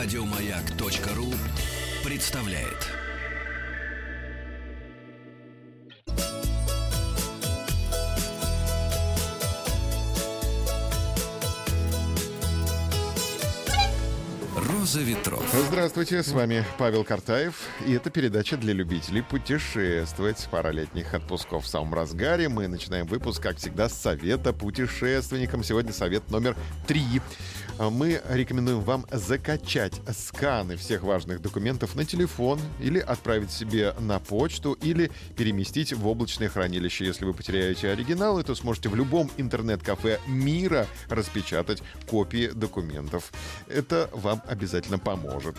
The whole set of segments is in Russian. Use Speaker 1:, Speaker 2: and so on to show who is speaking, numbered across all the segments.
Speaker 1: Радиомаяк.ру представляет. Роза ветров.
Speaker 2: Здравствуйте, с вами Павел Картаев. И это передача для любителей путешествовать. Пара летних отпусков в самом разгаре. Мы начинаем выпуск, как всегда, с совета путешественникам. Сегодня совет номер три. Мы рекомендуем вам закачать сканы всех важных документов на телефон или отправить себе на почту или переместить в облачное хранилище. Если вы потеряете оригиналы, то сможете в любом интернет-кафе мира распечатать копии документов. Это вам обязательно поможет.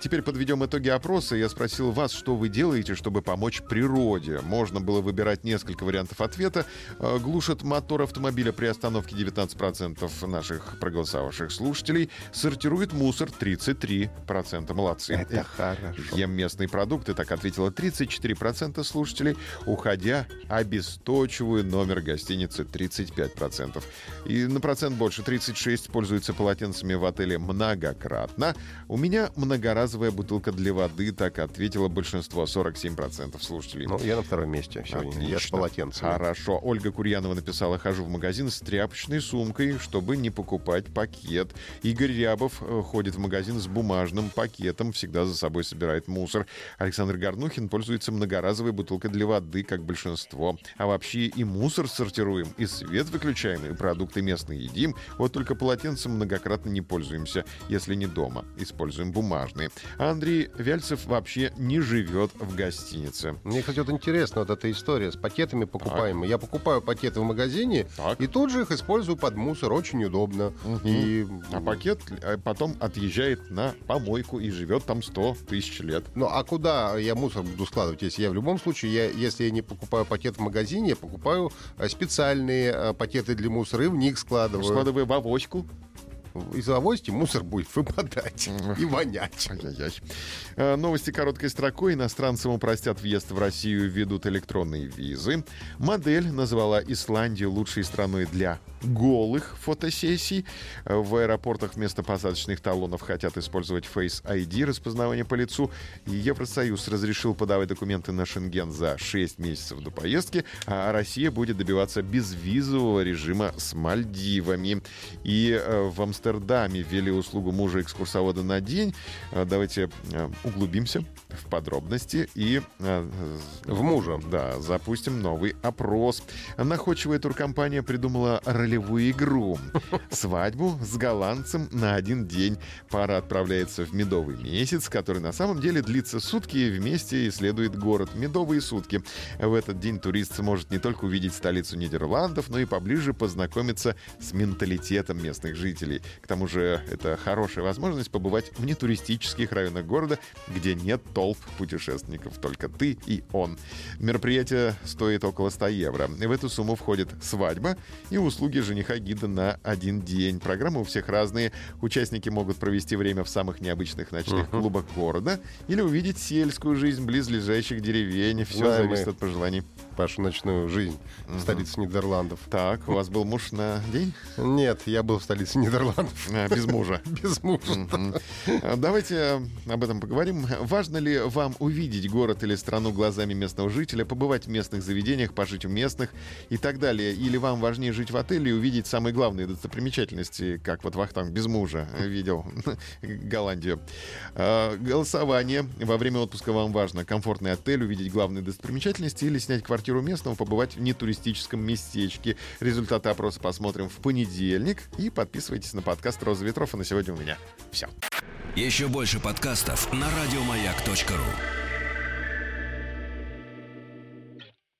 Speaker 2: Теперь подведем итоги опроса. Я спросил вас, что вы делаете, чтобы помочь природе. Можно было выбирать несколько вариантов ответа. Э, глушат мотор автомобиля при остановке 19% наших проголосовавших слушателей. Сортирует мусор 33%. Молодцы.
Speaker 3: Это хорошо.
Speaker 2: Ем местные продукты, так ответило 34% слушателей. Уходя, обесточиваю номер гостиницы 35%. И на процент больше 36 пользуются полотенцами в отеле многократно. У меня многоразовая бутылка для воды, так ответило большинство, 47% слушателей.
Speaker 3: Ну, я на втором месте сегодня. Я с
Speaker 2: Отлично.
Speaker 3: полотенцем.
Speaker 2: Хорошо. Ольга Курьянова написала, хожу в магазин с тряпочной сумкой, чтобы не покупать пакет. Игорь Рябов э, ходит в магазин с бумажным пакетом, всегда за собой собирает мусор. Александр Горнухин пользуется многоразовой бутылкой для воды, как большинство. А вообще и мусор сортируем, и свет выключаем, и продукты местные едим. Вот только полотенцем многократно не пользуемся, если не дома. Используем бумажные. А Андрей Вяльцев вообще не живет в гостинице.
Speaker 3: Мне, кстати, вот интересно вот эта история с пакетами покупаемыми. Я покупаю пакеты в магазине
Speaker 2: Так.
Speaker 3: и тут же их использую под мусор. Очень удобно. И
Speaker 2: А пакет э, потом отъезжает на помойку и живет там 100 тысяч лет.
Speaker 3: Ну, а куда я мусор буду складывать, если я в любом случае, я, если я не покупаю пакет в магазине, я покупаю э, специальные э, пакеты для мусора и в них складываю.
Speaker 2: Складывая в авоську.
Speaker 3: Из авоськи мусор будет выпадать и вонять.
Speaker 2: Ай-яй-яй. Э, Новости короткой строкой. Иностранцам упростят въезд в Россию, введут электронные визы. Модель назвала Исландию лучшей страной для голых фотосессий. В аэропортах вместо посадочных талонов хотят использовать Face ID, распознавание по лицу. Евросоюз разрешил подавать документы на Шенген за 6 месяцев до поездки, а Россия будет добиваться безвизового режима с Мальдивами. И э, в Амстердаме ввели услугу мужа-экскурсовода на день. Э, Давайте э, углубимся в подробности и э,
Speaker 3: В мужа.
Speaker 2: да, запустим новый опрос. Находчивая туркомпания придумала ролевую игру. Свадьбу с голландцем на один день. Пара отправляется в медовый месяц, который на самом деле длится сутки и вместе исследует город. Медовые сутки. В этот день турист сможет не только увидеть столицу Нидерландов, но и поближе познакомиться с менталитетом местных жителей. К тому же это хорошая возможность побывать в нетуристических районах города, где нет толп путешественников, только ты и он. Мероприятие стоит около 100 евро. В эту сумму входит свадьба и услуги жениха-гида на один день. Программы у всех разные. Участники могут провести время в самых необычных ночных клубах города или увидеть сельскую жизнь близлежащих деревень. Все
Speaker 3: Знаем
Speaker 2: зависит от пожеланий.
Speaker 3: Вашу ночную жизнь в столице Нидерландов.
Speaker 2: Так, у вас был муж на день?
Speaker 3: Нет, я был в столице Нидерландов.
Speaker 2: А, без мужа.
Speaker 3: Без мужа.
Speaker 2: А, Давайте об этом поговорим. Важно ли вам увидеть город или страну глазами местного жителя, побывать в местных заведениях, пожить в местных и так далее? Или вам важнее жить в отеле и увидеть самые главные достопримечательности, как вот Вахтанг без мужа видел Голландию? А, Голосование. Во время отпуска вам важно комфортный отель, увидеть главные достопримечательности или снять квартиру местного, побывать в нетуристическом местечке. Результаты опроса посмотрим в понедельник. И подписывайтесь на подкаст «Роза ветров». А на сегодня у меня все.
Speaker 1: Еще больше подкастов на радиомаяк.ру.